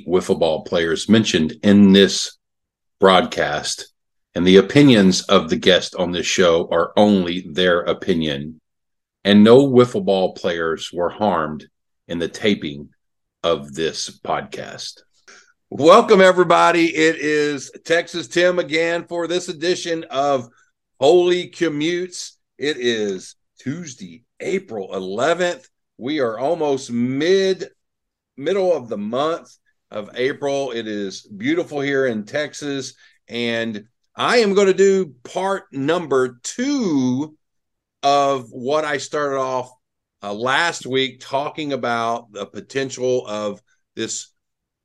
120 wiffle ball players mentioned in this broadcast, and the opinions of the guest on this show are only their opinion. And no wiffle ball players were harmed in the taping of this podcast. Welcome, everybody. It is Texas Tim again for this edition of Holey Commutes. It is Tuesday, April 11th. We are almost mid middle of the month of April. It is beautiful here in Texas. And I am going to do part number two of what I started off uh, last week talking about the potential of this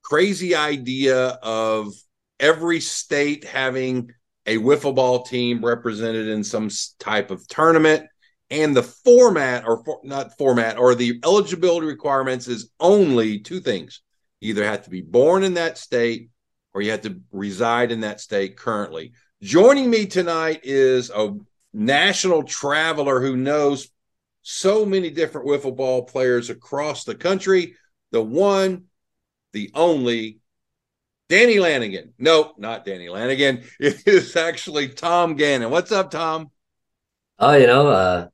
crazy idea of every state having a wiffle ball team represented in some type of tournament and the format or for, not format or the eligibility requirements is only two things either have to be born in that state or you have to reside in that state currently. Joining me tonight is a national traveler who knows so many different wiffle ball players across the country. The one the only danny lanigan. No not danny lanigan. It is actually tom gannon. What's up tom? Oh, you know, uh,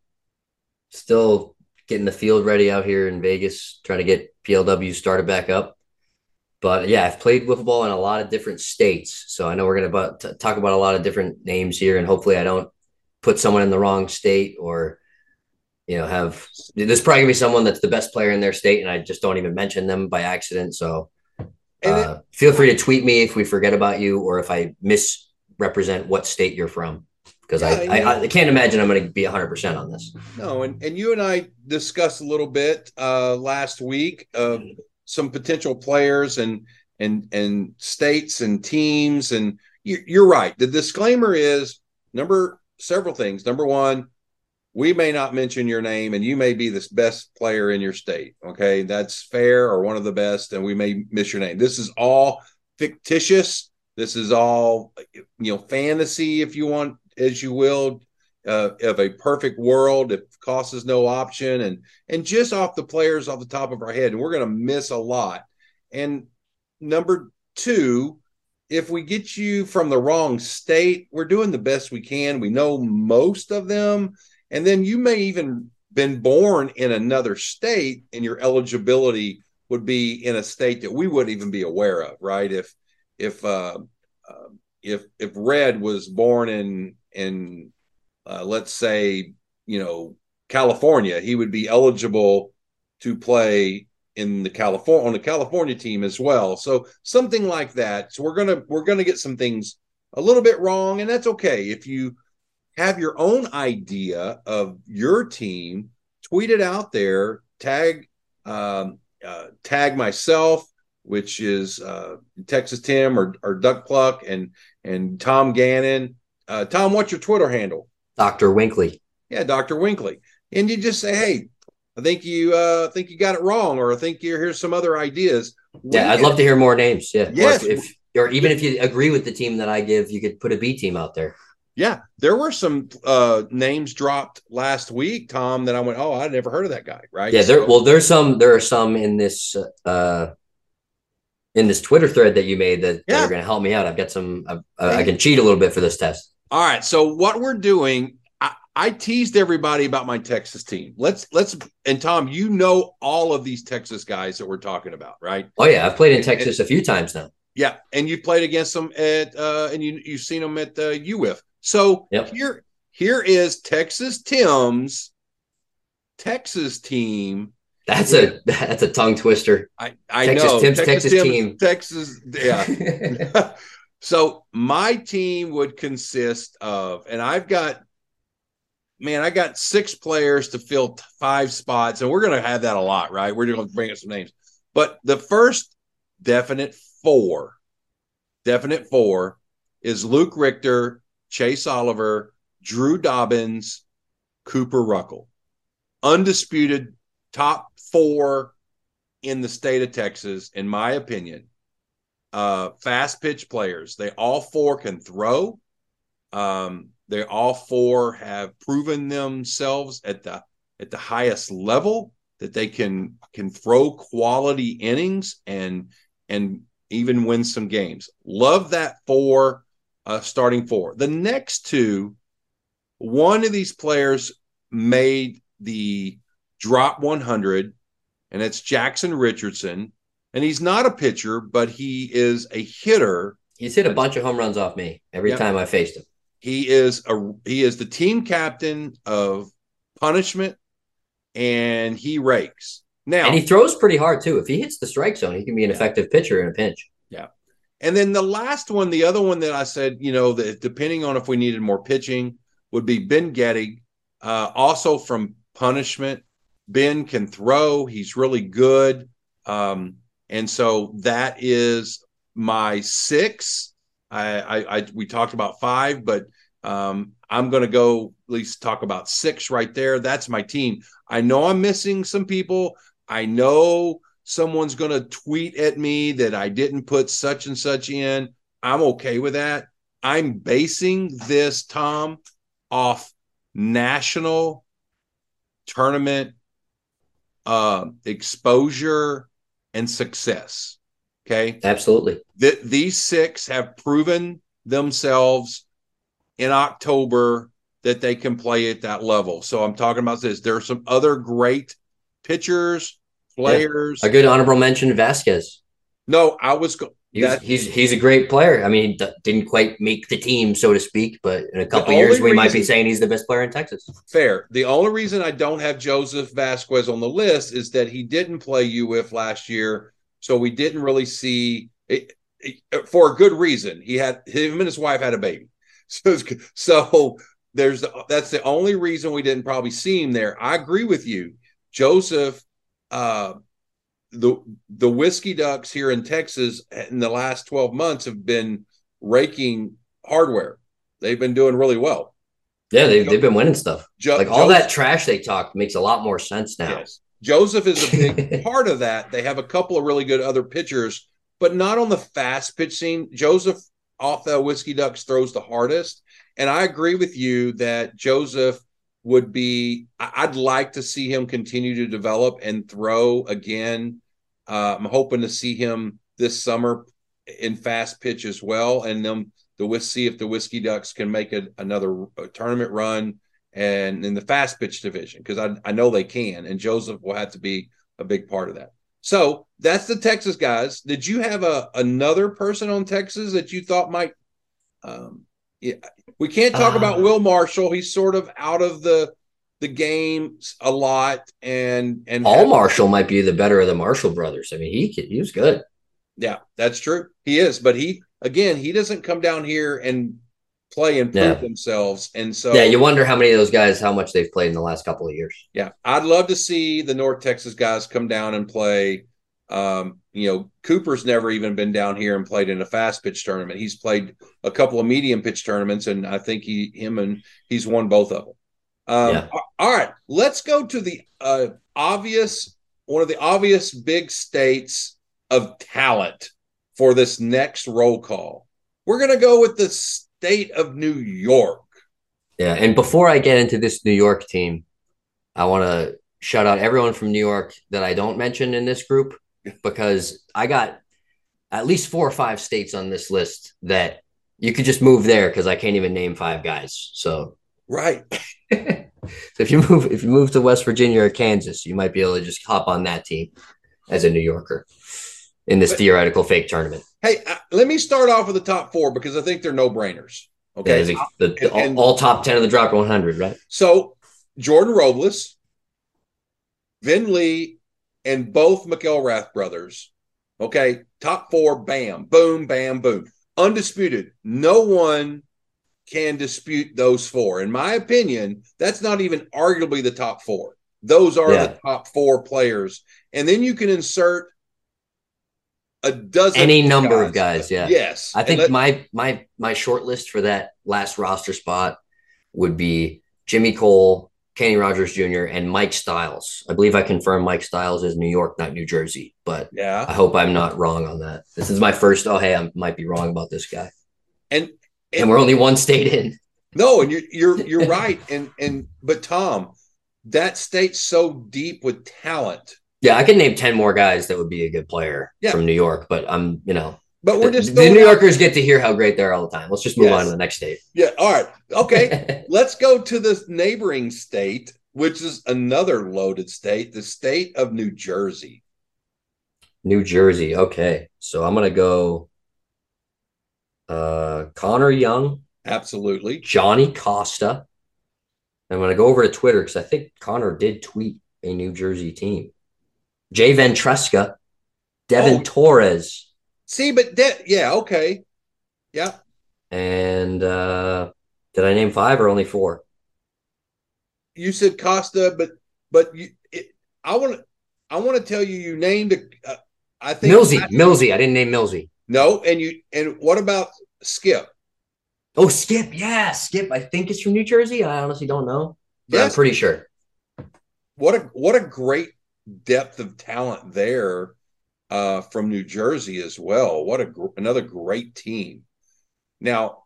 still getting the field ready out here in Vegas, trying to get PLW started back up. But yeah, I've played wiffle ball in a lot of different states, so I know we're going to talk about a lot of different names here, and hopefully, I don't put someone in the wrong state or you know have there's probably gonna be someone that's the best player in their state, and I just don't even mention them by accident. So uh, it, feel free to tweet me if we forget about you or if I misrepresent what state you're from because yeah, I, I, I, can't imagine I'm going to be 100% on this. No, and, and you and I discussed a little bit uh, last week of some potential players and and and states and teams and you, you're right. The disclaimer is number several things. Number one, we may not mention your name and you may be the best player in your state. Okay, that's fair or one of the best, and we may miss your name. This is all fictitious. This is all you know fantasy if you want as you will, uh, of a perfect world if cost is no option, and and just off the players off the top of our head, and we're going to miss a lot. And number two, if we get you from the wrong state, we're doing the best we can. We know most of them, and then you may even been born in another state, and your eligibility would be in a state that we wouldn't even be aware of, right? If if uh, uh, if if Red was born in in uh, let's say you know California, he would be eligible to play in the California on the California team as well. So something like that. So we're gonna we're gonna get some things a little bit wrong, and that's okay. If you have your own idea of your team, tweet it out there. Tag um, uh, tag myself, which is uh, Texas Tim or, or Duck Pluck, and and Tom Gannon uh, Tom, what's your Twitter handle? Dr. Winkley. Yeah, Dr. Winkley. And you just say, hey, I think you uh think you got it wrong, or I think you here's some other ideas. yeah, I'd love to hear more names. Yeah. Yes. Or if, if, or even if you agree with the team that I give, you could put a B team out there. Yeah, there were some uh names dropped last week, Tom, that I went, Oh, I never heard of that guy, right? Yeah, there well, there's some there are some in this uh in this Twitter thread that you made that, yeah. that are gonna help me out. I've got some uh, I can cheat a little bit for this test. All right. So what we're doing, I, I, teased everybody about my Texas team. Let's let's and Tom, you know all of these Texas guys that we're talking about, right? Oh yeah, I've played in Texas and, a few times now. Yeah, and you played against them at uh and you you've seen them at uh UWIF. So yep. here here is Texas Tim's Texas team. That's a that's a tongue twister. I, I Texas know Tim's Texas, Texas team. Texas, yeah. So my team would consist of, and I've got, man, I got six players to fill five spots, and we're going to have that a lot, right? We're going to bring up some names, but the first definite four, definite four is Luke Richter, Chase Oliver, Drew Dobbins, Cooper Ruckle, undisputed top four in the state of Texas, in my opinion uh, fast pitch players. They all four can throw. Um, they all four have proven themselves at the at the highest level that they can can throw quality innings and and even win some games. Love that four uh, starting four. The next two, one of these players made the drop 100, and it's Jackson Richardson. And he's not a pitcher, but he is a hitter. He's hit a bunch of home runs off me every yep. time I faced him. He is a he is the team captain of punishment, and he rakes. Now and he throws pretty hard too. If he hits the strike zone, he can be an yeah. effective pitcher in a pinch. Yeah. And then the last one, the other one that I said, you know, that depending on if we needed more pitching, would be Ben Gettig, uh, also from punishment. Ben can throw; he's really good, um, and so that is my six. I, I, I we talked about five, but um, I'm going to go at least talk about six right there. That's my team. I know I'm missing some people. I know someone's going to tweet at me that I didn't put such and such in. I'm okay with that. I'm basing this, Tom, off national tournament uh, exposure and success. Okay. Absolutely. Th- these six have proven themselves in October that they can play at that level. So I'm talking about this. There are some other great pitchers, players. Yeah. A good honorable mention, Vasquez. No, I was. Go- he's, he's he's a great player. I mean, d- didn't quite make the team, so to speak, but in a couple years, we reason, might be saying he's the best player in Texas. Fair. The only reason I don't have Joseph Vasquez on the list is that he didn't play UF last year, so we didn't really see it, it, for a good reason. He had him and his wife had a baby, so so there's the, that's the only reason we didn't probably see him there. I agree with you, Joseph. Uh, the the whiskey ducks here in Texas in the last 12 months have been raking hardware. They've been doing really well. Yeah, they've, they've been winning stuff. Jo- like all Joseph, that trash they talked makes a lot more sense now. Yes. Joseph is a big part of that. They have a couple of really good other pitchers, but not on the fast pitch scene. Joseph off the whiskey ducks throws the hardest. And I agree with you that Joseph would be I'd like to see him continue to develop and throw again uh, I'm hoping to see him this summer in fast pitch as well, and then the see if the Whiskey Ducks can make a, another a tournament run and in the fast pitch division because I, I know they can, and Joseph will have to be a big part of that. So that's the Texas guys. Did you have a another person on Texas that you thought might? Um, yeah, we can't talk uh, about Will Marshall. He's sort of out of the the game a lot and and Paul Marshall might be the better of the Marshall brothers. I mean, he he was good. Yeah, that's true. He is, but he again, he doesn't come down here and play and prove yeah. themselves. And so Yeah, you wonder how many of those guys how much they've played in the last couple of years. Yeah. I'd love to see the North Texas guys come down and play um, you know, Cooper's never even been down here and played in a fast pitch tournament. He's played a couple of medium pitch tournaments, and I think he, him, and he's won both of them. Um, yeah. All right, let's go to the uh, obvious, one of the obvious big states of talent for this next roll call. We're going to go with the state of New York. Yeah, and before I get into this New York team, I want to shout out everyone from New York that I don't mention in this group because I got at least four or five states on this list that you could just move there because I can't even name five guys. So Right. so if you move if you move to West Virginia or Kansas, you might be able to just hop on that team as a New Yorker in this but, theoretical fake tournament. Hey, uh, let me start off with the top four because I think they're no brainers. Okay, yeah, the, the, and, all, all, top ten of the drop 100, right? So Jordan Robles, Vin Lee, and both McElrath brothers. Okay, top four, bam, boom, bam, boom, undisputed. No one can dispute those four. In my opinion, that's not even arguably the top four. Those are yeah. the top four players. And then you can insert a dozen any number guys. of guys. Yeah. Yes. I think my my my short list for that last roster spot would be Jimmy Cole, Kenny Rogers Jr., and Mike Styles. I believe I confirmed Mike Styles is New York, not New Jersey. But yeah, I hope I'm not wrong on that. This is my first. Oh, hey, I might be wrong about this guy. And and, we're only one state in. No, and you're you're you're right. And and but Tom, that state's so deep with talent. Yeah, I could name 10 more guys that would be a good player Yeah. from New York, but I'm, you know, But we're just the throwing New out- Yorkers get to hear how great they are all the time. Let's just move Yes. on to the next state. Yeah. All right. Okay. Let's go to this neighboring state, which is another loaded state, the state of New Jersey. New Jersey. Okay. So I'm going to go uh, Connor Young, Absolutely. Johnny Costa. I'm going to go over to Twitter because I think Connor did tweet a New Jersey team. Jay Ventresca, Devin Oh. Torres, See, but that, yeah, okay. Yeah. and uh, did I name five or only four? You said Costa, but, but you, it, I want to, I want to tell you, you named, a, uh, I think, Millsy, Millsy. I didn't name Millsy. No. And you, and what about Skip? Oh, Skip. Yeah, Skip. I think it's from New Jersey. I honestly don't know, but I'm pretty sure. what a what a great depth of talent there uh, from New Jersey as well. What a gr- another great team. Now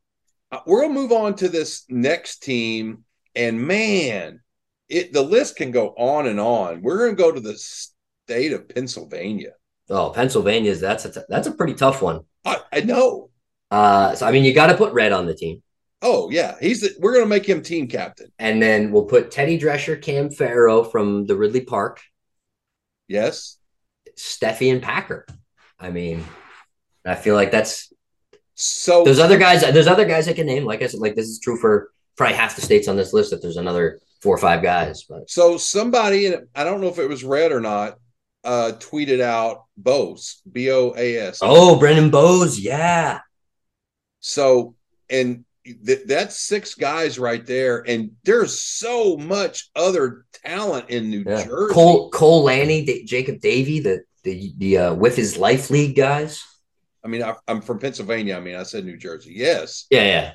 uh, we're gonna move on to this next team, and man, it the list can go on and on. We're gonna go to the state of Pennsylvania. Oh, Pennsylvania's that's a t- that's a pretty tough one. I, I know. Uh, so I mean, you got to put Red on the team, Oh yeah, he's the, we're gonna make him team captain. and then we'll put Teddy Drescher, Cam Farrow from the Ridley Park, Yes. Steffi and Packer. I mean, I feel like that's So there's other guys. There's other guys I can name. Like I said, like this is true for probably half the states on this list. If there's another four or five guys, but So somebody, and I don't know if it was red or not, uh, tweeted out Boas, B O A S. oh, Brendan Boas, yeah, So, and th- that's six guys right there, and there's so much other talent in New yeah. Jersey. Cole Cole Lanny, Da- Jacob Davey, the the the uh, with his life league guys. I mean, I, I'm from Pennsylvania. I mean, I said New Jersey. Yes, Yeah,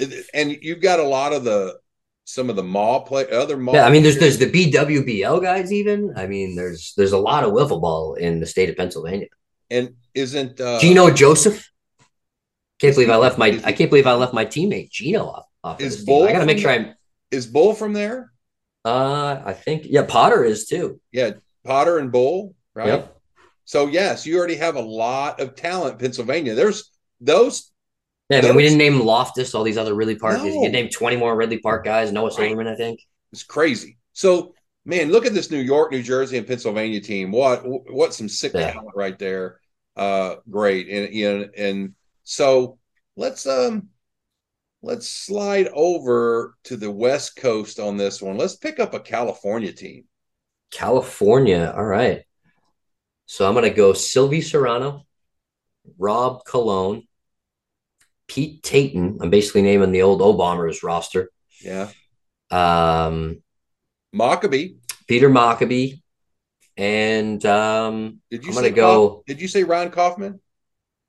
yeah. And you've got a lot of the some of the mall play other mall. Yeah, I mean, there's there's the BWBL guys. Even I mean, there's there's a lot of wiffle ball in the state of Pennsylvania. and isn't uh, Gino Joseph. Can't believe I left my I can't believe I left my teammate Gino off. off Is team. Bull I gotta make sure I'm. is Bull from there? Uh, I think yeah, Potter is too. Yeah, Potter and Bull, right? Yep. So yes, you already have a lot of talent Pennsylvania. There's those. Yeah, I mean, we didn't name Loftus, all these other Ridley Park. No. You could name 20 more Ridley Park guys. Noah Silverman, I think. It's crazy. So man, look at this New York, New Jersey, and Pennsylvania team. What what some sick Yeah. talent right there. Uh, great, and you know, and so let's um let's slide over to the West Coast on this one. Let's pick up a California team. California. All right. So I'm gonna go Sylvie Serrano, Rob Cologne, Pete Tayton. I'm basically naming the old O Bombers roster. Yeah, Um, Maccabee. Peter Maccabee, and um, Did you I'm say gonna go- Kauf- Did you say Ryan Kaufman?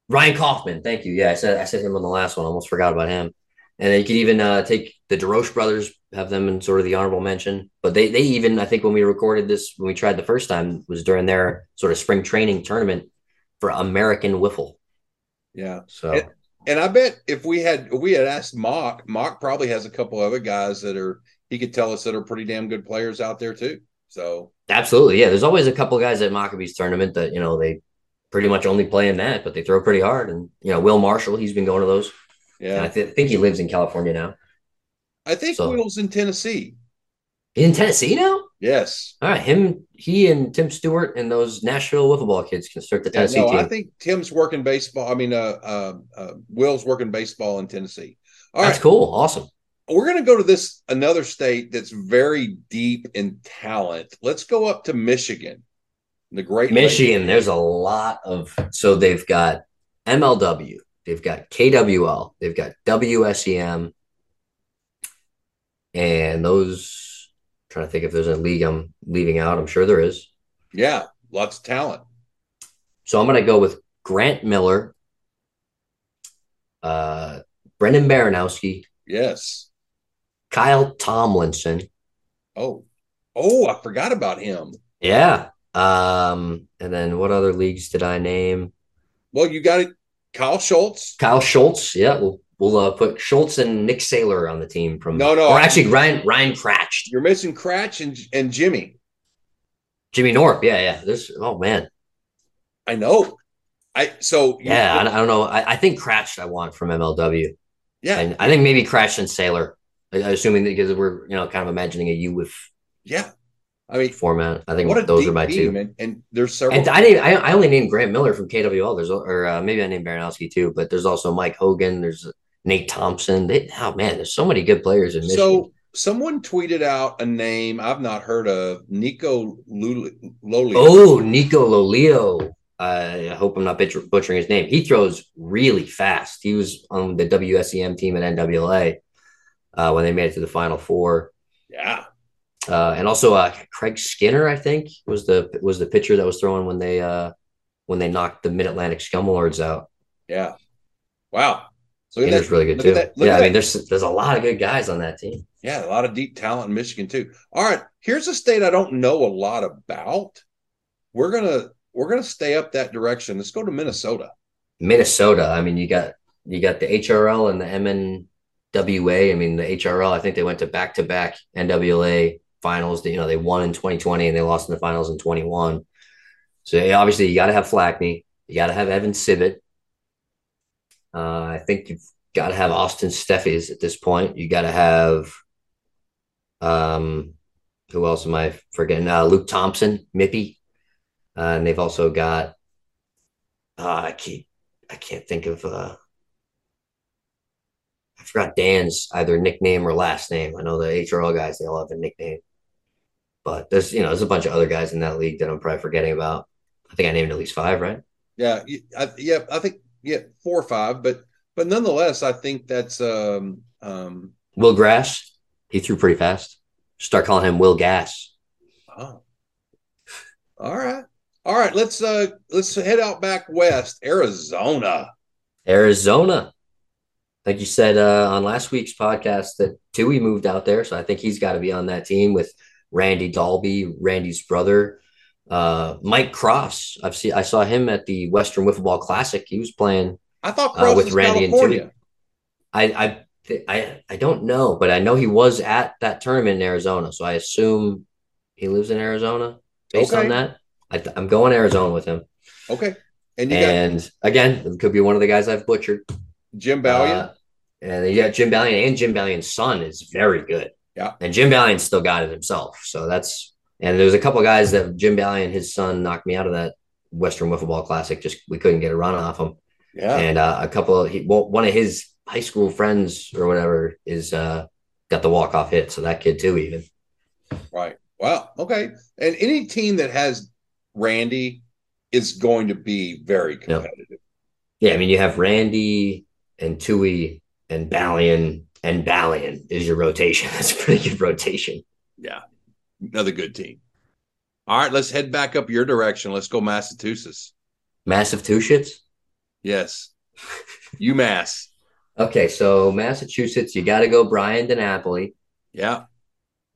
Ryan Kaufman. Thank you. Yeah, I said I said him on the last one. Almost forgot about him. And then you could even uh, take the DeRoche brothers, have them in sort of the honorable mention. But they they even I think when we recorded this when we tried the first time was during their sort of spring training tournament for American Wiffle. Yeah. So And- And I bet if we had if we had asked Mock, Mock probably has a couple other guys that are he could tell us that are pretty damn good players out there too. So absolutely, yeah. There's always a couple guys at Maccabee's tournament that you know they pretty much only play in that, but they throw pretty hard. And you know Will Marshall, he's been going to those. And I th- think he lives in California now. I think So- Will's in Tennessee. In Tennessee now. Yes. All right, him, he, and Tim Stewart and those Nashville wiffle ball kids can start the Yeah, Tennessee no, team. I think Tim's working baseball. I mean, uh, uh, uh, Will's working baseball in Tennessee. All That's right, cool. Awesome. we're going to go to this another state that's very deep in talent. Let's go up to Michigan, the Great. Michigan, there's a lot of so they've got MLW, they've got KWL, they've got WSEM, and those trying to think if there's a league I'm leaving out. I'm sure there is. Yeah, lots of talent. So I'm gonna go with Grant Miller, uh, Brendan Baranowski, Yes. Kyle Tomlinson. Oh, oh, I forgot about him. Yeah. Um, and then what other leagues did I name? Well, you got it. Kyle Schultz. Kyle Schultz. Yeah, we'll we'll uh, put Schultz and Nick Saylor on the team from. No, no, or actually Ryan Ryan Cratch, You're missing Cratch and and Jimmy. Jimmy Norp. Yeah, yeah. This. Oh man. I know. I so Yeah, I, I don't know. I, I think Cratch I want from MLW, yeah, and I think maybe Cratch and Saylor. I- Assuming that because we're you know kind of imagining a U with yeah. I mean, format. I think what those are my team, two. and, and there's several. And I didn't. I, I only named Grant Miller from KWL. There's or uh, maybe I named Baranowski too, but there's also Mike Hogan. There's Nate Thompson. They, oh man, there's so many good players in Michigan. so someone tweeted out a name I've not heard of, Nico Luli- Lolio. oh, Nico Lolio. I hope I'm not butcher, butchering his name. He throws really fast. He was on the WSEM team at NWA uh, when they made it to the Final Four. yeah, Uh, and also uh, Craig Skinner, I think, was the was the pitcher that was throwing when they uh, when they knocked the Mid Atlantic Scumlords out. yeah. Wow. Look that. really good too. at that- yeah, I mean, there's there's a lot of good guys on that team. Yeah, a lot of deep talent in Michigan too. All right, here's a state I don't know a lot about. We're gonna we're gonna stay up that direction. Let's go to Minnesota. Minnesota. I mean, you got you got the HRL and the MNWA. I mean, the HRL. I think they went to back to back NWA finals. You know, they won in 2020 and they lost in the finals in 21. So obviously, you got to have Flackney. You got to have Evan Sibbett. Uh, I think you've got to have Austin Steffies at this point. You got to have, um, who else am I forgetting? Uh, Luke Thompson, Mippy, uh, and they've also got. Uh, I can't. I can't think of. Uh, I forgot Dan's either nickname or last name. I know the HRL guys; they all have a nickname. But there's, you know, there's a bunch of other guys in that league that I'm probably forgetting about. I think I named at least five, right? Yeah, I, yeah, I think yeah, four or five, but but nonetheless, I think that's um um Will Grass, he threw pretty fast. Start calling him Will Gas. oh. All right. All right, let's uh let's head out back west, Arizona. Arizona. Like you said uh, on last week's podcast, that Tui moved out there, so I think he's got to be on that team with Randy Dalby, Randy's brother, uh, Mike Cross. I've seen I saw him at the Western Wiffle Ball Classic. He was playing. I thought Uh, with was Randy and California. I I I I don't know, but I know he was at that tournament in Arizona, so I assume he lives in Arizona. Based Okay. on that, I, I'm going Arizona with him. Okay. And you got again, it could be one of the guys I've butchered. Jim Ballion. Uh, and yeah, Jim Ballion and Jim Ballion's son is very good. Yeah. And Jim Ballion still got it himself. So that's and there's a couple of guys that Jim Ballion, his son, knocked me out of that Western Wiffle Ball Classic. Just we couldn't get a run off him. yeah. And uh, a couple of he, well, one of his high school friends or whatever is uh, got the walk off hit. So that kid too, even. Right. Wow. Okay. And any team that has Randy is going to be very competitive. Yeah, I mean you have Randy and Tui and Ballion and Ballion is your rotation. That's a pretty good rotation. Yeah. Another good team. All right, let's head back up your direction. Let's go Massachusetts. Shits. Yes. UMass. Okay, so Massachusetts, you got to go Brian DiNapoli. Yeah.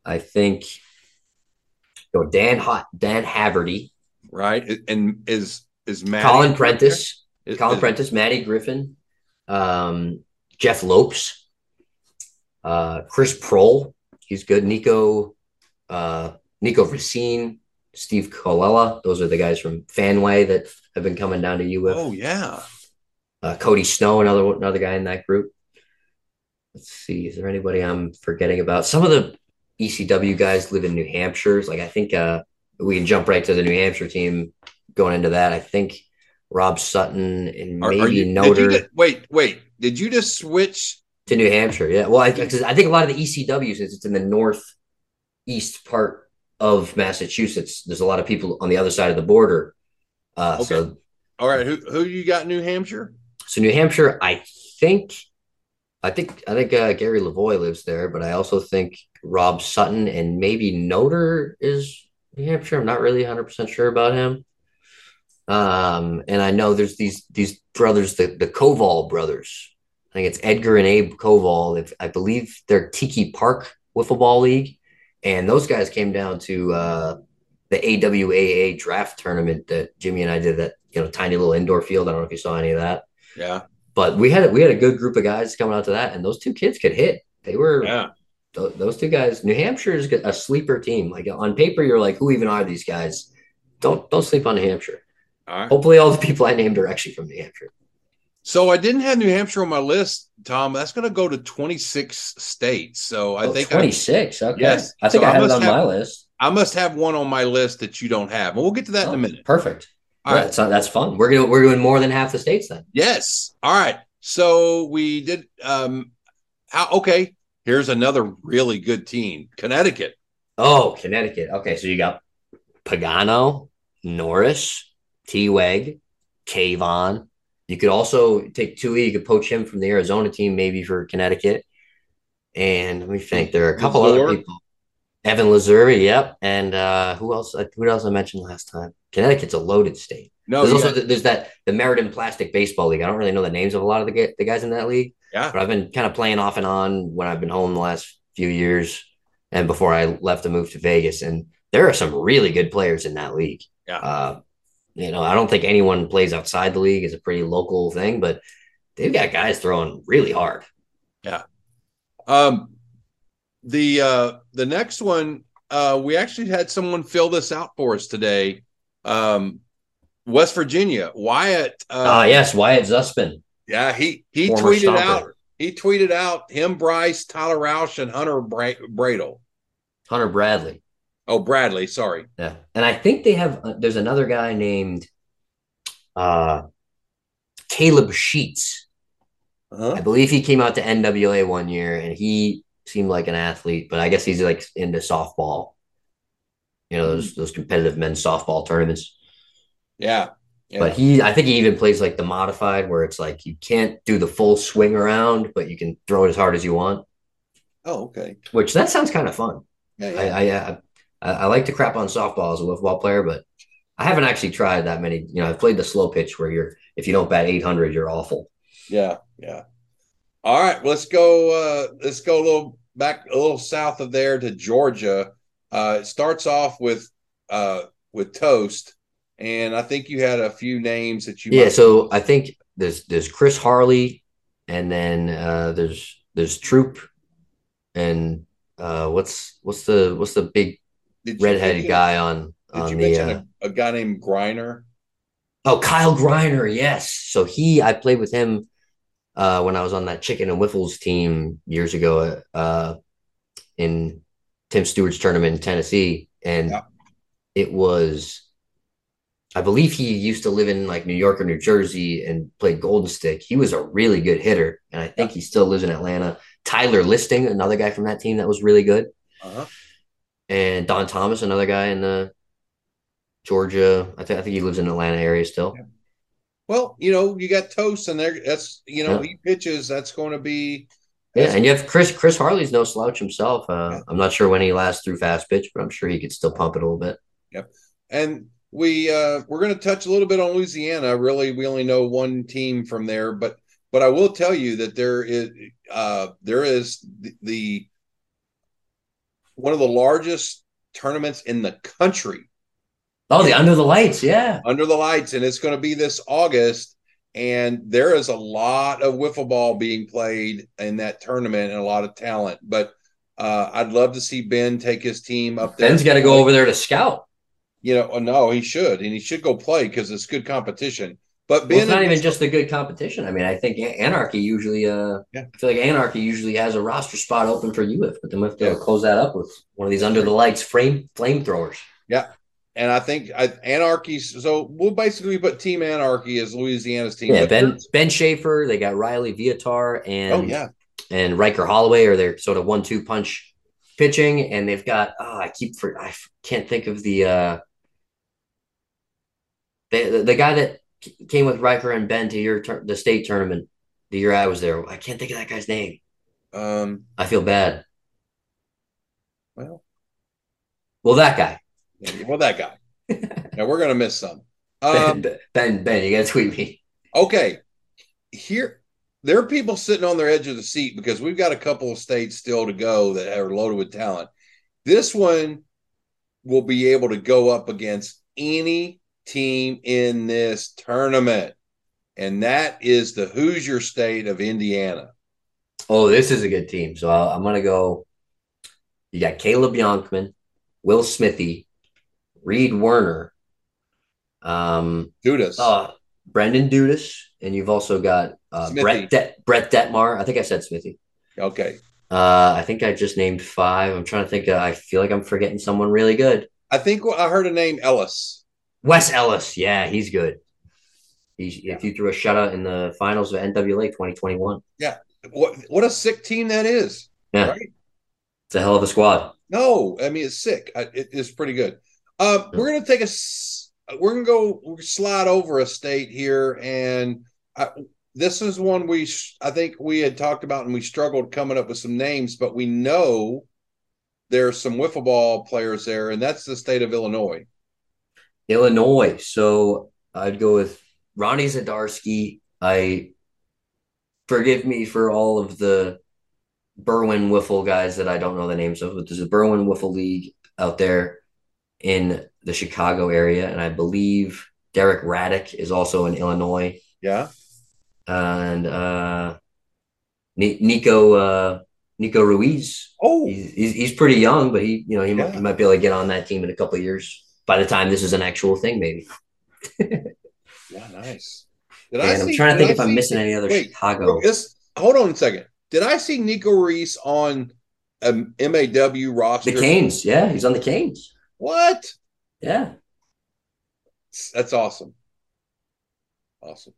I think go Dan Hot, Dan Haverty, Right. And is is Matt Colin Prentice, Is- Colin is- Prentice, Matty Griffin, um, Jeff Lopes, uh, Chris Prohl, he's good. Nico, uh, Nico Racine, Steve Colella. Those are the guys from Fanway that have been coming down to you with. Oh yeah. uh, Cody Snow, another another guy in that group. Let's see, is there anybody I'm forgetting about? Some of the ECW guys live in New Hampshire. Like I think uh, we can jump right to the New Hampshire team going into that. I think Rob Sutton and Are- maybe are you- Noter wait, wait. Did you just switch? to New Hampshire. Yeah, well, I, I think a lot of the ECW since it's in the northeast part of Massachusetts, there's a lot of people on the other side of the border. Uh, Okay. So All right. Who who you got New Hampshire? So New Hampshire, I think, I think, I think uh, Gary Lavoie lives there, but I also think Rob Sutton and maybe Noter is New Hampshire. I'm not really 100 percent sure about him. Um, and I know there's these these brothers, the the Koval brothers. I think it's Edgar and Abe Koval. If I believe they're Tiki Park Wiffle Ball League, and those guys came down to uh, the AWAA draft tournament that Jimmy and I did. That you know tiny little indoor field. I don't know if you saw any of that Yeah. but we had we had a good group of guys coming out to that, and those two kids could hit. They were Yeah. th- those two guys. New Hampshire is a sleeper team. Like on paper, you're like, who even are these guys? Don't don't sleep on New Hampshire. All right. Hopefully, all the people I named are actually from New Hampshire. So I didn't have New Hampshire on my list, Tom. That's going to go to 26 states. So I Oh, think I, 26. Okay. Yes. I think So I I have it on have- my list. I must have one on my list that you don't have. And we'll get to that in Oh, a minute. Perfect. All right. right. So that's fun. We're gonna we're doing more than half the states then. Yes. All right. So we did um how okay, here's another really good team. Connecticut. Oh, Connecticut. Okay, so you got Pagano, Norris, T Weg, Kayvon. You could also take Tui. You could poach him from the Arizona team, maybe for Connecticut. And let me think. There are a couple other people. Evan Lazuri, yep. And uh, who else? Who else I mentioned last time? Connecticut's a loaded state. No, there's also there's that the Meriden Plastic Baseball League. I don't really know the names of a lot of the, the guys in that league. Yeah. But I've been kind of playing off and on when I've been home the last few years and before I left to move to Vegas. And there are some really good players in that league. Yeah. Uh, you know, I don't think anyone plays outside the league. It's a pretty local thing, but they've got guys throwing really hard. Yeah. Um the uh the next one uh we actually had someone fill this out for us today. Um West Virginia, Wyatt uh Ah, yes, Wyatt Zuspin. yeah, he he tweeted Stomper. out he tweeted out him, Bryce, Tyler Roush, and Hunter Bra- Bradle. Hunter Bradley. Oh, Bradley, sorry. Yeah, and I think they have. Uh, there's another guy named uh, Caleb Sheets. Uh-huh. I believe he came out to NWA one year, and he seemed like an athlete, but I guess he's like into softball. You know those those competitive men's softball tournaments. Yeah. yeah. But he, I think he even plays like the modified, where it's like you can't do the full swing around, but you can throw it as hard as you want. oh, okay. Which that sounds kind of fun. Yeah, yeah. I, I, I I I like to crap on softball as a wiffle ball player, but I haven't actually tried that many. You know, I've played the slow pitch where you're if you don't bat 800, you're awful. Yeah, yeah. All right, let's go. Uh, let's go a little back, a little south of there to Georgia. Uh, it starts off with uh, with toast, and I think you had a few names that you. Yeah, might- so I think there's there's Chris Harley, and then uh, there's there's Troop, and uh, what's what's the what's the big did redheaded mention- guy on Did on you the mention uh, a, a guy named Griner? oh Kyle Griner? Yes, so he I played with him uh, when I was on that Chicken and Wiffles team years ago uh, in Tim Stewart's tournament in Tennessee, and Yeah. it was. I believe he used to live in like New York or New Jersey and played Golden Stick. He was a really good hitter, and I think he still lives in Atlanta. Tyler Listing, another guy from that team that was really good, Uh-huh. And Don Thomas, another guy in the Georgia. I think I think he lives in the Atlanta area still. Well, you know, you got toast, and there. That's you know, Yeah. he pitches. That's going to be. Yeah, and you have Chris. Chris Harley's no slouch himself. Uh, Yeah. I'm not sure when he last threw fast pitch, but I'm sure he could still pump it a little bit. Yep. And we uh we're going to touch a little bit on Louisiana. Really, we only know one team from there, but but I will tell you that there is uh there is the, the one of the largest tournaments in the country Oh, the under the lights, yeah. under the lights, and it's going to be this August. And there is a lot of wiffle ball being played in that tournament and a lot of talent. But uh, I'd love to see Ben take his team up there. Ben's got to go over there to scout. You know, oh, no, he should, and he should go play because it's good competition. But Well, it's not even just a good competition. I mean, I think Anarchy usually, uh, Yeah. I feel like Anarchy usually has a roster spot open for UF, but then we have to Yeah. close that up with one of these under the lights frame flamethrowers. Yeah, and I think I, Anarchy. So we'll basically put Team Anarchy as Louisiana's team. Yeah, Ben Ben Schaefer, they got Riley Viatar and Oh yeah, and Riker Holloway are their sort of one two punch pitching, and they've got oh, I keep for I can't think of the uh the, the guy that came with Riker and Ben to your tur- the state tournament the year I was there. I can't think of that guy's name. um, I feel bad. well, Well, that guy. yeah, well, that guy. now we're gonna miss some. Um, ben, ben, Ben, you gotta tweet me. okay, here there are people sitting on their edge of the seat because we've got a couple of states still to go that are loaded with talent. This one will be able to go up against any team in this tournament. and that is the Hoosier State of Indiana. Oh, this is a good team. So i am going to go. You got Caleb Yonkman, Will Smithy, Reed Werner, um, Dudas, uh, Brendan Dudas, and you've also got uh, Brett De- Brett Detmar. I think I said Smithy. Okay. Uh, I think I just named five. I'm trying to think. I feel like I'm forgetting someone really good. I think I heard a name Ellis. Wes Ellis. Yeah, he's good. He's, yeah. If you threw a shutout in the finals of NWA 2021. Yeah. What what a sick team that is. Yeah. Right? It's a hell of a squad. No, I mean it's sick. It is pretty good. Uh, we're gonna take a. We're gonna go we're slide over a state here, and I, this is one we I think we had talked about, and we struggled coming up with some names, but we know there's some wiffle ball players there, and that's the state of Illinois. Illinois. So I'd go with Ronnie Zadarsky. I forgive me for all of the Berwyn Wiffle guys that I don't know the names of, but there's a Berwyn Wiffle League out there in the Chicago area, and I believe Derek Raddick is also in Illinois. Yeah, and uh, Nico uh, Nico Ruiz. Oh, he's, he's, he's pretty young, but he you know he, yeah. might, he might be able to get on that team in a couple years. By the time this is an actual thing, maybe. yeah, nice. Did and I I'm trying to think I if I'm missing any other wait, Chicago. Hold on a second. Did I see Nico Reese on um, a MAW roster? The Canes, yeah, he's on the Canes. What? Yeah, that's awesome. Awesome.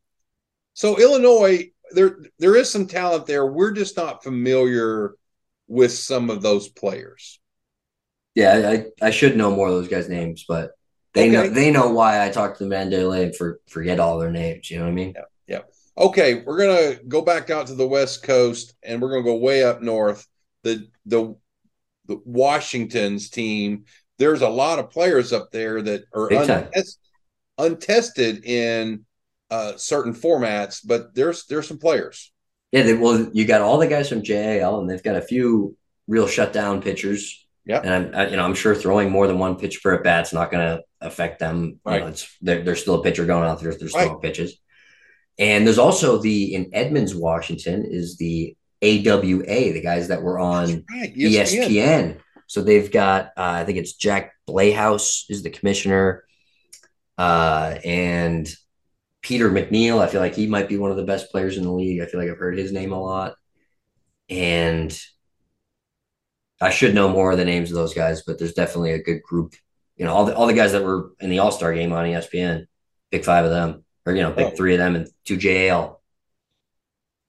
So Illinois, there there is some talent there. We're just not familiar with some of those players. Yeah, I, I should know more of those guys' names, but they okay. know they know why I talked to the Mandalay and for, forget all their names. You know what I mean? Yeah. Yeah. Okay, we're gonna go back out to the West Coast, and we're gonna go way up north. The the the Washington's team. There's a lot of players up there that are untested, untested in uh, certain formats, but there's there's some players. Yeah, they, well, you got all the guys from JAL, and they've got a few real shutdown pitchers. Yeah, and I'm you know I'm sure throwing more than one pitch per at bat's not going to affect them. Right. You know, it's there's still a pitcher going out there. There's still right. pitches, and there's also the in Edmonds, Washington, is the AWA, the guys that were on right. ESPN. ESPN. So they've got uh, I think it's Jack Blayhouse is the commissioner, uh, and Peter McNeil, I feel like he might be one of the best players in the league. I feel like I've heard his name a lot. And I should know more of the names of those guys, but there's definitely a good group. You know, all the all the guys that were in the All Star game on ESPN, pick five of them, or you know, pick oh. three of them and two JAL.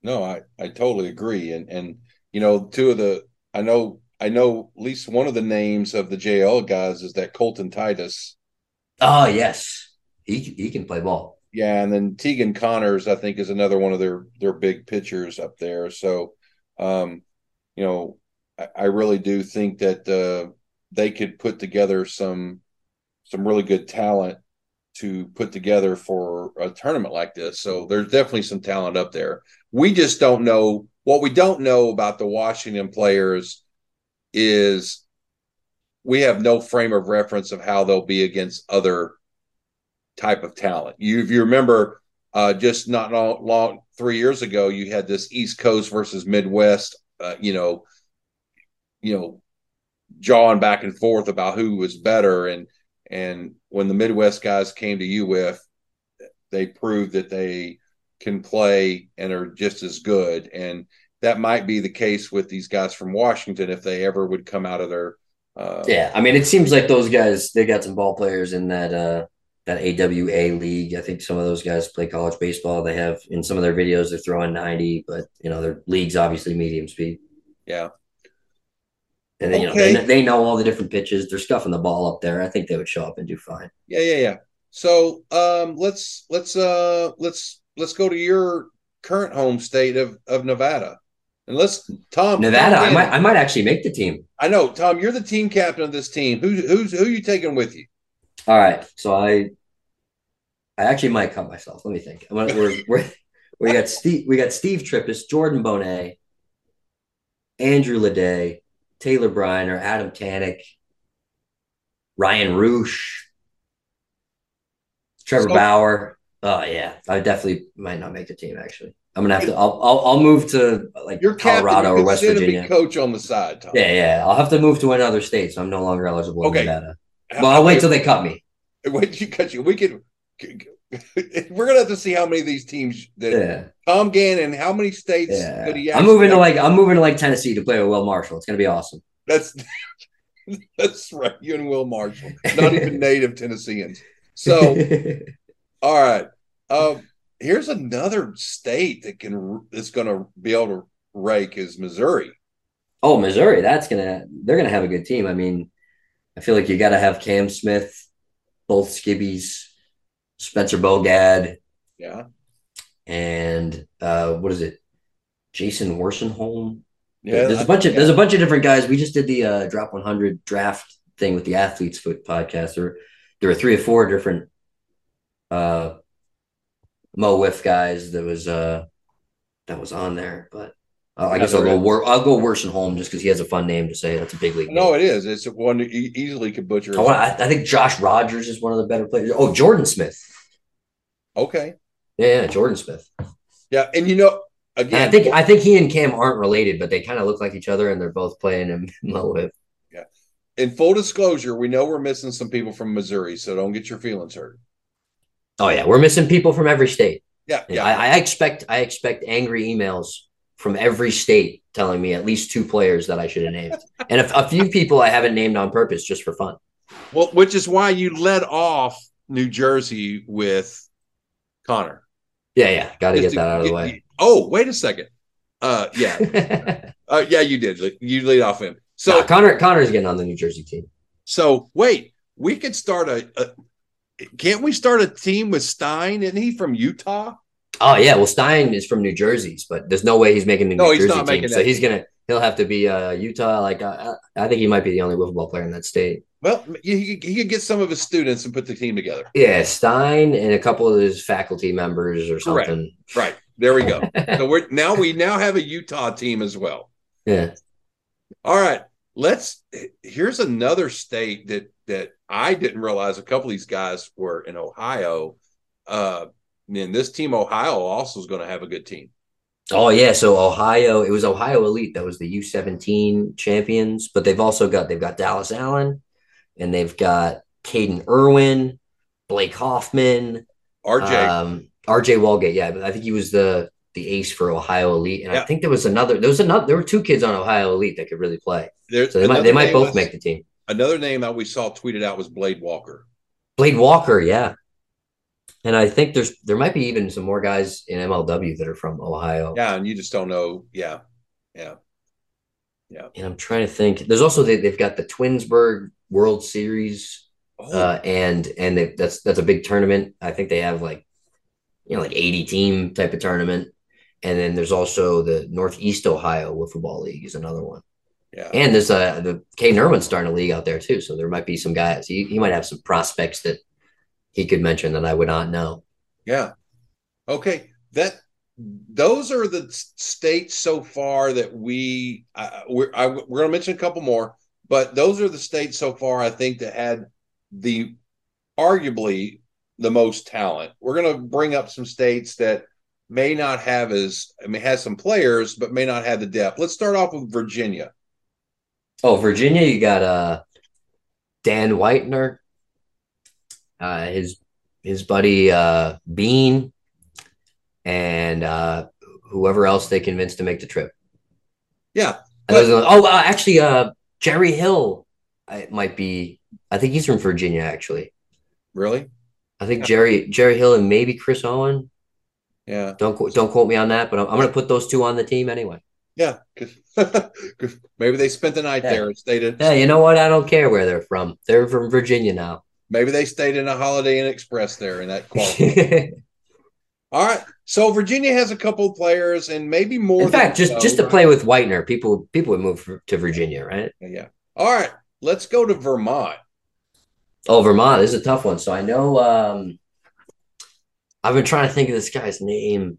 No, I I totally agree, and and you know, two of the I know I know at least one of the names of the JL guys is that Colton Titus. Oh yes, he he can play ball. Yeah, and then Tegan Connors, I think, is another one of their their big pitchers up there. So, um, you know, I, really do think that uh, they could put together some some really good talent to put together for a tournament like this. So there's definitely some talent up there. We just don't know what we don't know about the Washington players is we have no frame of reference of how they'll be against other type of talent. You, if you remember, uh, just not long, long, three years ago, you had this East Coast versus Midwest, uh, you know, you know, jawing back and forth about who was better, and and when the Midwest guys came to UF, they proved that they can play and are just as good, and that might be the case with these guys from Washington if they ever would come out of their. Uh, yeah, I mean, it seems like those guys they got some ball players in that uh, that AWA league. I think some of those guys play college baseball. They have in some of their videos they're throwing 90, but you know, their league's obviously medium speed. Yeah. And then okay. you know they, they know all the different pitches. They're stuffing the ball up there. I think they would show up and do fine. Yeah, yeah, yeah. So um let's let's uh let's let's go to your current home state of of Nevada. And let's Tom Nevada. I might I might actually make the team. I know, Tom. You're the team captain of this team. Who's who's who you taking with you? All right. So I I actually might cut myself. Let me think. I'm gonna, we're, we're, we got Steve we got Steve Trippis, Jordan Bonet, Andrew Leday, Taylor Briner, Adam Tanek, Ryan Roosh, Trevor so, Bauer. Oh yeah, I definitely might not make the team. Actually, I'm gonna have to. I'll I'll, I'll move to like You're Colorado. Or West Virginia. coach on the side, Tom. Yeah, yeah. I'll have to move to another state, so I'm no longer eligible. Okay. In Nevada. Well, I'll wait till they cut me. Wait, till you cut you. We could. We're gonna have to see how many of these teams that Yeah, Tom Gannon. How many states yeah. could he? I'm moving to like I'm moving to like Tennessee to play with Will Marshall. It's gonna be awesome. That's that's right. You and Will Marshall, not even native Tennesseans. So, all right. Um, here's another state that can that's going to be able to rake is Missouri. oh, Missouri. That's gonna. They're gonna have a good team. I mean, I feel like you got to have Cam Smith, both Skibbies, Spencer Bogad, Yeah, and uh, what is it? Jason Worsenholm. yeah. there's a bunch of there's a bunch of different guys. We just did the uh, drop 100 draft thing with the athletes foot podcast. There, there were three or four different uh, Mo Whiff guys that was uh, that was on there. But uh, I guess I'll go wor- I'll go Worsenholm just because he has a fun name to say. That's a big league. No, name. it is. It's one that you easily could butcher. I, I, I think Josh Rogers is one of the better players. Oh, Jordan Smith. Okay. Yeah, yeah Jordan Smith. Yeah, and you know, And again, I think I think he and Cam aren't related, but they kind of look like each other, and they're both playing in Mo Yeah. in full disclosure, we know we're missing some people from Missouri, so don't get your feelings hurt. Oh yeah, we're missing people from every state. Yeah, Yeah, yeah. I, I expect I expect angry emails from every state telling me at least two players that I should have named, and a, a few people I haven't named on purpose just for fun. Well, which is why you led off New Jersey with Connor. Yeah, yeah, got to get that out of the way. Oh, wait a second. Uh, yeah, uh, yeah, you did. You lead off him. So, so Connor Connor's getting on the New Jersey team. so wait, we could start a, a. Can't we start a team with Stein? Isn't he from Utah? Oh yeah, well Stein is from New Jersey's, but there's no way he's making the No, New Jersey team. So he's gonna he'll have to be uh, Utah. Like uh, I think he might be the only football player in that state. Well, he, he could get some of his students and put the team together. Yeah, Stein and a couple of his faculty members or something. Right there, we go. so we're now we now have a Utah team as well. Yeah. All right, let's. Here's another state that that I didn't realize a couple of these guys were in Ohio. Uh, and this team, Ohio, also is going to have a good team. Oh yeah, so Ohio, it was Ohio Elite that was the U17 champions, but they've also got they've got Dallas Allen and they've got Caden Irwin, Blake Hoffman, RJ, um, RJ Walgate. Yeah, but I think he was the the ace for Ohio Elite, and Yeah. I think there was another. There was another. There were two kids on Ohio Elite that could really play, there- so they might they might both was- make the team. Another name that we saw tweeted out was Blade Walker. Blade Walker, yeah, and I think there's there might be even some more guys in MLW that are from Ohio. Yeah, and you just don't know. Yeah, yeah. Yeah. And I'm trying to think. There's also they, they've got the Twinsburg World Series, Oh, uh, and and they, that's that's a big tournament. I think they have like you know like 80 team type of tournament, and then there's also the Northeast Ohio Football League is another one. yeah. And there's uh the K Nerman's starting a league out there too, so there might be some guys. He he might have some prospects that he could mention that I would not know. Yeah. Okay. That those are the states so far that we uh, we're I, we're going to mention a couple more, but those are the states so far I think that had the arguably the most talent. We're going to bring up some states that may not have as I mean has some players but may not have the depth. Let's start off with Virginia. Oh, Virginia, you got uh Dan Whitener, uh his his buddy uh Bean, and uh whoever else they convinced to make the trip. Yeah. And those oh, uh, actually, uh Jerry Hill, I might be. I think he's from Virginia. Actually, Really? I think Jerry Jerry Hill and maybe Chris Owen. Yeah. Don't don't quote me on that, but I'm, I'm going to put those two on the team anyway. Yeah. maybe they spent the night Yeah. there and stayed in Yeah, you know what? I don't care where they're from. They're from Virginia now. Maybe they stayed in a Holiday Inn Express there in that quality. All right. So Virginia has a couple of players and maybe more. In fact, just just to play with Whitener, people people would move to Virginia, right? right? Yeah. All right. Let's go to Vermont. Oh, Vermont this is a tough one. So I know um, I've been trying to think of this guy's name.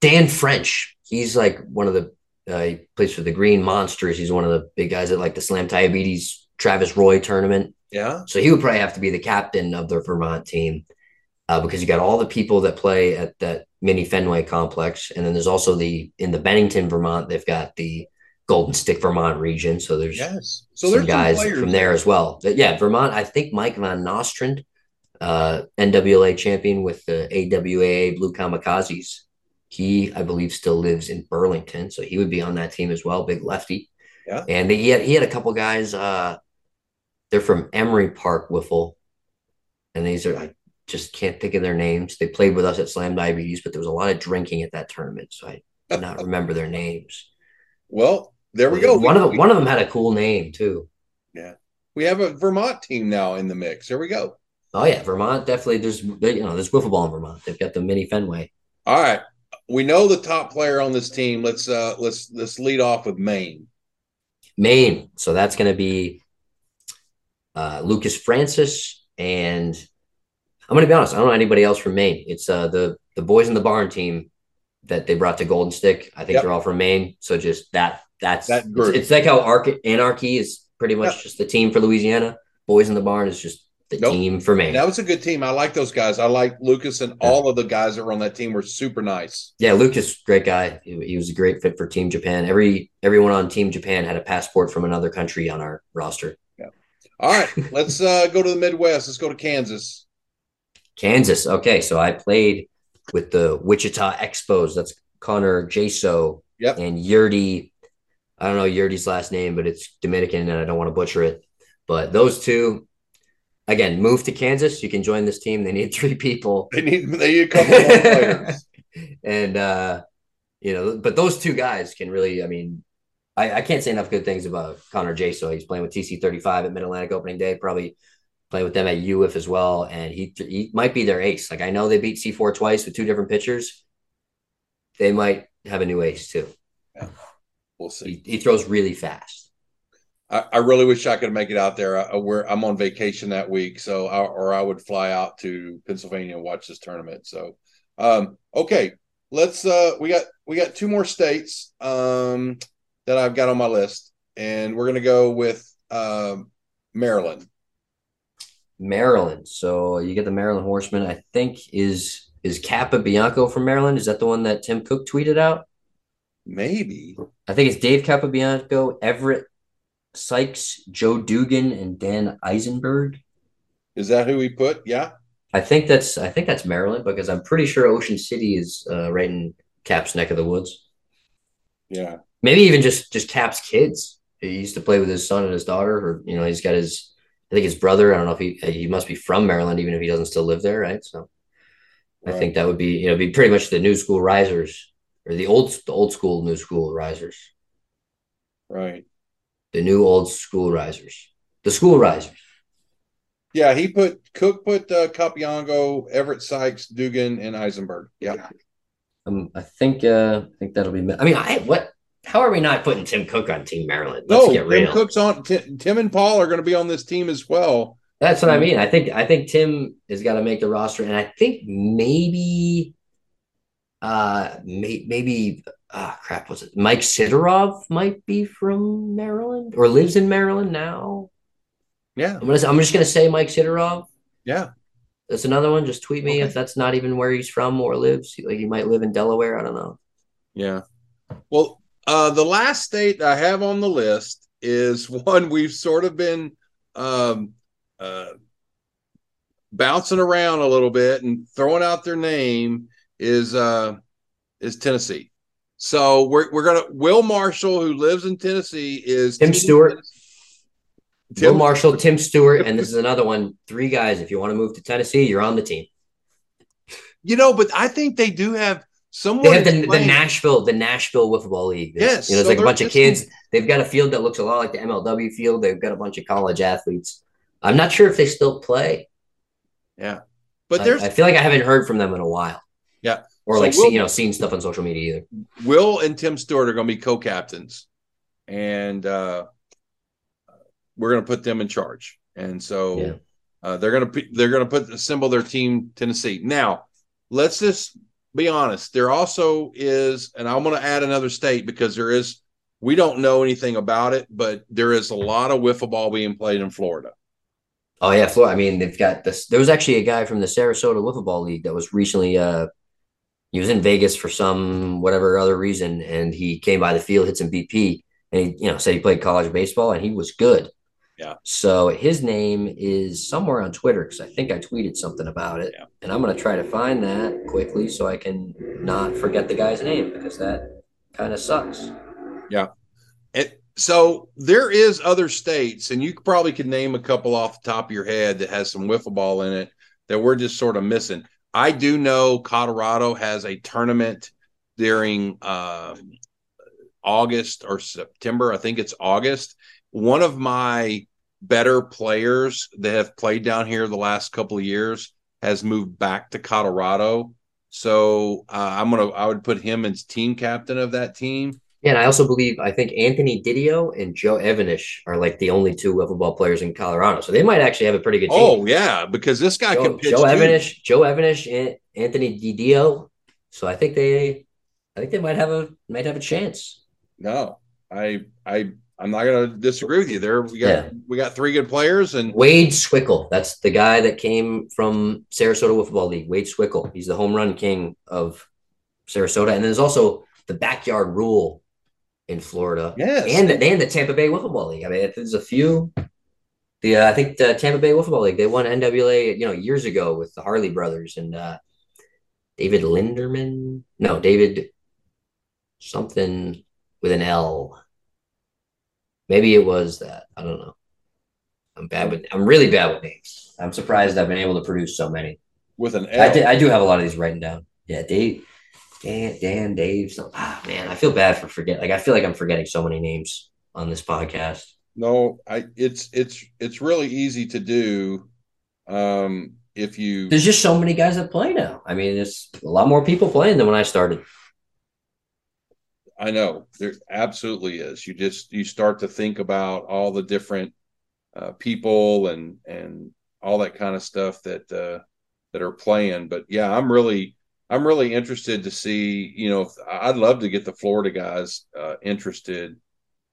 Dan French. He's like one of the uh, he plays for the Green Monsters. He's one of the big guys at like the Slam Diabetes Travis Roy tournament. Yeah. So he would probably have to be the captain of the Vermont team. uh, because you got all the people that play at that mini Fenway complex, and then there's also the in the Bennington, Vermont. They've got the Golden Stick, Vermont region. So there's yes, so some there's guys some from there as well. But yeah, Vermont. I think Mike Van Nostrand, uh, NWA champion with the AWAA Blue Kamikazes. He, I believe, still lives in Burlington, so he would be on that team as well. Big lefty. Yeah. And he had he had a couple guys. Uh, they're from Emery Park Wiffle, and these are I just can't think of their names. They played with us at Slam Diabetes, but there was a lot of drinking at that tournament, so I do not remember their names. Well, there we go. One we, of them, one of them had a cool name too. Yeah, we have a Vermont team now in the mix. There we go. Oh yeah, Vermont definitely. There's you know there's wiffle ball in Vermont. They've got the mini Fenway. All right, we know the top player on this team. Let's uh let's let's lead off with Maine. Maine. So that's going to be uh, Lucas Francis and I'm going to be honest. I don't know anybody else from Maine. It's uh, the the boys in the barn team that they brought to Golden Stick. I think Yep. they're all from Maine. So just that that's That it's, group. it's like how Arc- Anarchy is pretty much Yep. just the team for Louisiana. Boys in the barn is just the Nope. team for Maine. That was a good team. I like those guys. I like Lucas and Yeah. all of the guys that were on that team were super nice. Yeah, Lucas, great guy. He, he was a great fit for Team Japan. Every everyone on Team Japan had a passport from another country on our roster. All right, let's uh go to the Midwest. Let's go to Kansas. Kansas. Okay, so I played with the Wichita Expos. That's Connor Jaso Yep. and Yurdi. I don't know Yurdi's last name, but it's Dominican, and I don't want to butcher it. But those two, again, move to Kansas. You can join this team. They need three people, They need they need a couple more players. and uh, you know, but those two guys can really. I mean, I, I can't say enough good things about Connor Jaso. He's playing with TC thirty five at Mid Atlantic Opening Day. Probably play with them at UF as well, and he he might be their ace. Like I know they beat C four twice with two different pitchers. They might have a new ace too. We'll see. He, he throws really fast. I, I really wish I could make it out there. I, I'm on vacation that week, so I, or I would fly out to Pennsylvania and watch this tournament. So, um, okay, let's. Uh, we got we got two more states um, that I've got on my list, and we're gonna go with um, Maryland. Maryland. So you get the Maryland Horseman. I think is is Capabianco from Maryland. Is that the one that Tim Cook tweeted out? Maybe I think it's Dave Capabianco, Everett Sykes, Joe Dugan, and Dan Eisenberg. is that who we put? Yeah. I think that's I think that's Maryland because I'm pretty sure Ocean City is uh, right in Cap's neck of the woods. Yeah. Maybe even just just Cap's kids. He used to play with his son and his daughter, or you know, he's got his I think his brother. I don't know if he he must be from Maryland, even if he doesn't still live there, right? So I think that would be you know be pretty much the new school risers or the old the old school new school risers. Right. the new old school risers, the school risers. Yeah. He put Cook put uh, Capiango, Everett Sykes, Dugan, and Eisenberg. Yeah. Um, I think uh, I think that'll be. I mean, I what? How are we not putting Tim Cook on Team Maryland? Let's No, get Tim real. Cook's on. Tim, Tim and Paul are going to be on this team as well. That's what I mean. I think I think Tim has got to make the roster, and I think maybe, uh, may, maybe ah crap was it Mike Sidorov might be from Maryland or lives in Maryland now. Yeah. I'm gonna I'm just gonna say Mike Sidorov. Yeah. That's another one. Just tweet me Okay. if that's not even where he's from or lives. Like he might live in Delaware. I don't know. Yeah. Well, uh, the last state I have on the list is one we've sort of been um, uh, bouncing around a little bit and throwing out their name is uh, is Tennessee. So we're we're gonna Will Marshall, who lives in Tennessee, is Tim Stewart. Tim, Will Marshall, Tim Stewart, and this is another one. Three guys. If you want to move to Tennessee, you're on the team. you know, but I think they do have someone. They have the, the Nashville, the Nashville Wiffle Ball League. There's- Yes, you know, it's so like a bunch of kids. They've got a field that looks a lot like the MLW field. They've got a bunch of college athletes. I'm not sure if they still play. Yeah, but I- there's I, feel like I haven't heard from them in a while. Yeah. or So like see, you know, seen stuff on social media either. Will and Tim Stewart are going to be co-captains, and uh, we're going to put them in charge. And so Yeah. uh, they're going to they're going to put assemble their team Tennessee. Now, let's just be honest. There also is, and I'm going to add another state because there is. We don't know anything about it, but there is a lot of wiffle ball being played in Florida. Oh yeah, Florida. I mean, they've got this. There was actually a guy from the Sarasota Wiffle Ball League that was recently. Uh, he was in Vegas for some whatever other reason, and he came by the field, hit some BP, and he, you know, said he played college baseball and he was good. Yeah. So his name is somewhere on Twitter because I think I tweeted something about it, Yeah. and I'm gonna try to find that quickly so I can not forget the guy's name because that kind of sucks. Yeah. It, so there is other states, and you probably could name a couple off the top of your head that has some wiffle ball in it that we're just sort of missing. I do know Colorado has a tournament during uh, August or September. I think it's August. One of my better players that have played down here the last couple of years has moved back to Colorado. So uh, I'm gonna I would put him as team captain of that team. Yeah, and I also believe I think Anthony Didio and Joe Evanish are like the only two wiffle ball players in Colorado, so they might actually have a pretty good team. Oh yeah, because this guy Joe, can pitch. Joe. Evanish, Joe Evanish, and Anthony Didio. So I think they, I think they might have a might have a chance. No, I I I'm not gonna disagree with you there. We got Yeah. we got three good players and Wade Swickle, that's the guy that came from Sarasota Wiffle Ball League. Wade Swickle, he's the home run king of Sarasota, and there's also the backyard rule in Florida. yes, and the, and the Tampa Bay Wiffle Ball League. I mean, there's a few. The uh, I think the Tampa Bay Wiffle Ball League they won NWA you know years ago with the Harley brothers and uh, David Linderman. No, David something with an L. Maybe it was that. I don't know. I'm bad with. I'm really bad with names. I'm surprised I've been able to produce so many. with an I L. did, I do have a lot of these written down. Yeah, Dave, Dan, Dan, Dave. So, ah, man, I feel bad for forget. Like I feel like I'm forgetting so many names on this podcast. no, I it's it's it's really easy to do. Um, if you There's just so many guys that play now. I mean, there's a lot more people playing than when I started. I know there absolutely is. You just you start to think about all the different uh, people and and all that kind of stuff that uh, that are playing. But yeah, I'm really I'm really interested to see. You know, I'd love to get the Florida guys uh, interested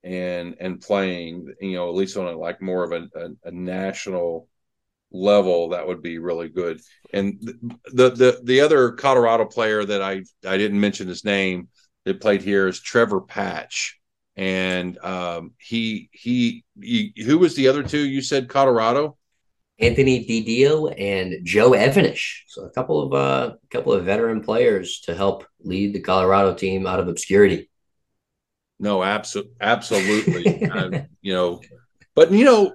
and and playing. You know, at least on a like more of a, a, a national level that would be really good and the the the other colorado player that i i didn't mention his name that played here is Trevor Patch, and um, he, he he who was the other two? You said Colorado. Anthony Didio and Joe Evanish. So a couple of uh, a couple of veteran players to help lead the Colorado team out of obscurity. No, absolutely, absolutely. uh, you know, but you know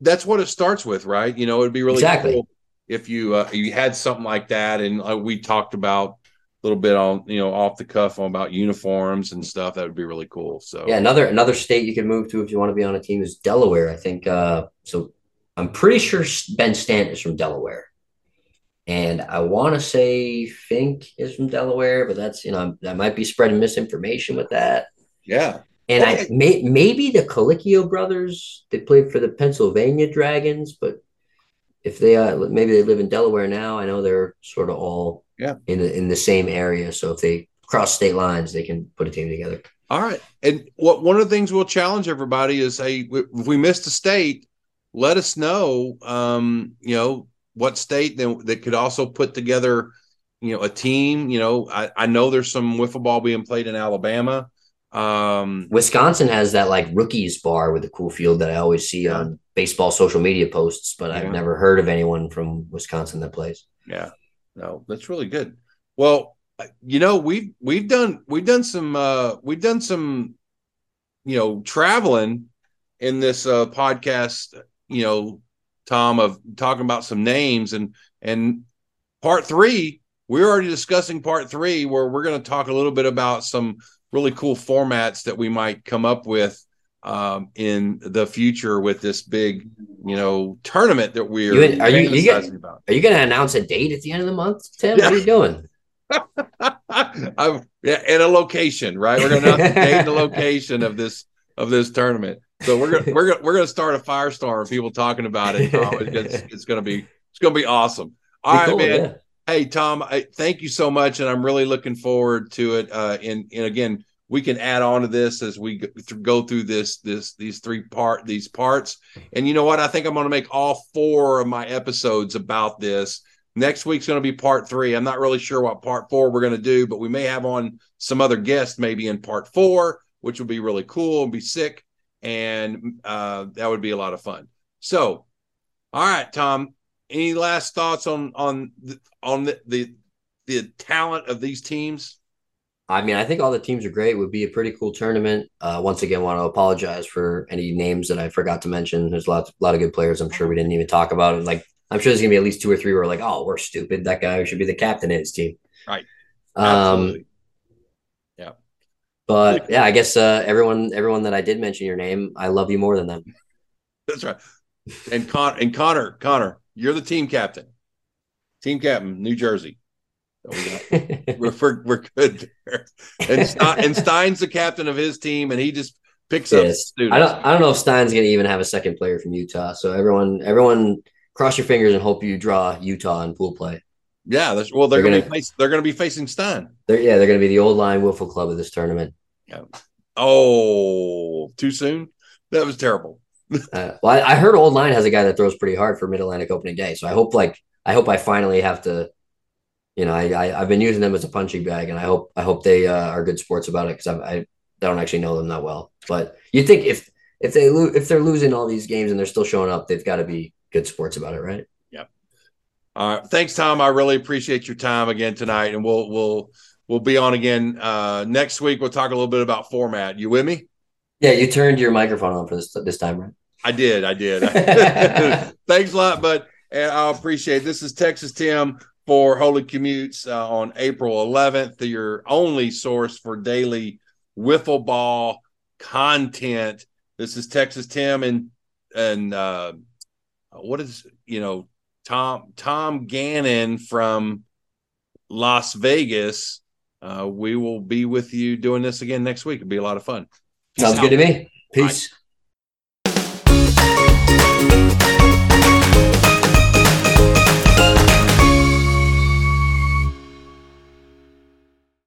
that's what it starts with, right? You know, it'd be really Exactly. cool if you uh, you had something like that, and uh, we talked about little bit on you know off the cuff on about uniforms and stuff. That would be really cool. So Yeah, another another state you can move to if you want to be on a team is Delaware. I think uh, so. I'm pretty sure Ben Stant is from Delaware, and I want to say Fink is from Delaware, but that's you know I might be spreading misinformation with that. yeah, And I may, maybe the Colicchio brothers they played for the Pennsylvania Dragons, but if they uh, maybe they live in Delaware now, I know they're sort of all Yeah. in the in the same area. So if they cross state lines, they can put a team together. All right. And what one of the things we'll challenge everybody is hey, if we missed a state, let us know um, you know, what state then that could also put together, you know, a team. You know, I, I know there's some wiffle ball being played in Alabama. Um, Wisconsin has that like rookies bar with a cool field that I always see on baseball social media posts, but Yeah. I've never heard of anyone from Wisconsin that plays. yeah, no, that's really good. Well, you know, we've we've done we've done some uh we've done some you know traveling in this uh podcast, you know, Tom, of talking about some names and and part three, we're already discussing part three where we're going to talk a little bit about some really cool formats that we might come up with um, in the future with this big, you know, tournament that we're You are you- you get- about. Are you going to announce a date at the end of the month, Tim? Yeah. What are you doing? I'm, yeah, and a location, right? We're announce the date and the location of this of this tournament. So we're gonna we're gonna we're gonna start a firestorm of people talking about it. Tom. It's, it's gonna be it's gonna be awesome. All Be right, cool, man. yeah. Hey Tom, I, thank you so much, and I'm really looking forward to it. Uh, and and again, we can add on to this as we go through this this these three part these parts. And you know what? I think I'm going to make all four of my episodes about this. Next week's going to be part three. I'm not really sure what part four we're going to do, but we may have on some other guests maybe in part four, which would be really cool and be sick, and uh, that would be a lot of fun. So, all right, Tom. Any last thoughts on on on the, the the talent of these teams? I mean, I think all the teams are great. It would be a pretty cool tournament. Uh, once again, want to apologize for any names that I forgot to mention. There's a lot, a lot of good players. I'm sure we didn't even talk about. Like, I'm sure there's gonna be at least two or three where are like, oh, we're stupid. That guy should be the captain of his team. Right. Um, yeah. But yeah, I guess uh, everyone, everyone that I did mention your name, I love you more than them. That's right. And Con and Connor, Connor, you're the team captain. Team captain, New Jersey. we're, we're, we're good there. And, Stein, and Stein's the captain of his team, and he just picks yes. up students. I don't I don't know if Stein's gonna even have a second player from Utah. So everyone everyone cross your fingers and hope you draw Utah in pool play. Yeah, that's well they're, they're gonna face, they're gonna be facing Stein. They're, yeah, they're gonna be the old line wiffle club of this tournament. Yeah. Oh, too soon? That was terrible. uh, well, I, I, heard Old Line has a guy that throws pretty hard for Mid Atlantic opening day, so I hope like I hope I finally have to you know, I, I have been using them as a punching bag, and I hope I hope they uh, are good sports about it because I, I don't actually know them that well. But you think if if they lo- if they're losing all these games and they're still showing up, they've got to be good sports about it, right? Yep. All right. Thanks, Tom. I really appreciate your time again tonight, and we'll we'll we'll be on again uh, next week. We'll talk a little bit about format. You with me? Yeah, you turned your microphone on for this this time, right? I did. I did. Thanks a lot, but I appreciate it. This is Texas Tim for Holey Commutes uh, on April 11th, your only source for daily wiffle ball content. This is Texas Tim and and uh, what is you know Tom Tom Gannon from Las Vegas. Uh, we will be with you doing this again next week. It'll be a lot of fun. Sounds good to me. Peace.